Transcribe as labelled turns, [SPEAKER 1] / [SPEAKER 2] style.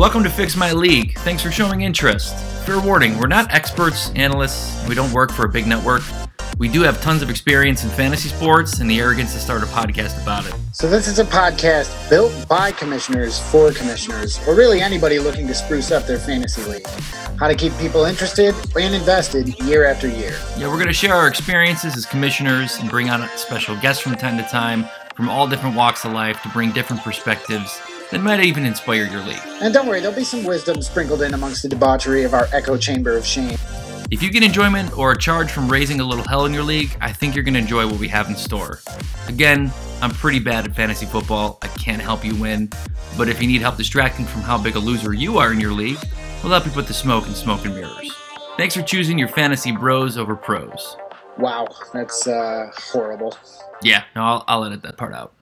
[SPEAKER 1] Welcome to Fix My League. Thanks for showing interest. Fair warning, we're not experts, analysts, we don't work for a big network. We do have tons of experience in fantasy sports and the arrogance to start a podcast about it.
[SPEAKER 2] So, this is a podcast built by commissioners for commissioners, or really anybody looking to spruce up their fantasy league. How to keep people interested and invested year after year.
[SPEAKER 1] Yeah, we're going to share our experiences as commissioners and bring on special guests from time to time from all different walks of life to bring different perspectives that might even inspire your league.
[SPEAKER 2] And don't worry, there'll be some wisdom sprinkled in amongst the debauchery of our echo chamber of shame.
[SPEAKER 1] If you get enjoyment or a charge from raising a little hell in your league, I think you're going to enjoy what we have in store. Again, I'm pretty bad at fantasy football. I can't help you win. But if you need help distracting from how big a loser you are in your league, we'll help you put the smoke in smoke and mirrors. Thanks for choosing your fantasy bros over pros.
[SPEAKER 2] Wow, that's uh, horrible.
[SPEAKER 1] Yeah, no, I'll, I'll edit that part out.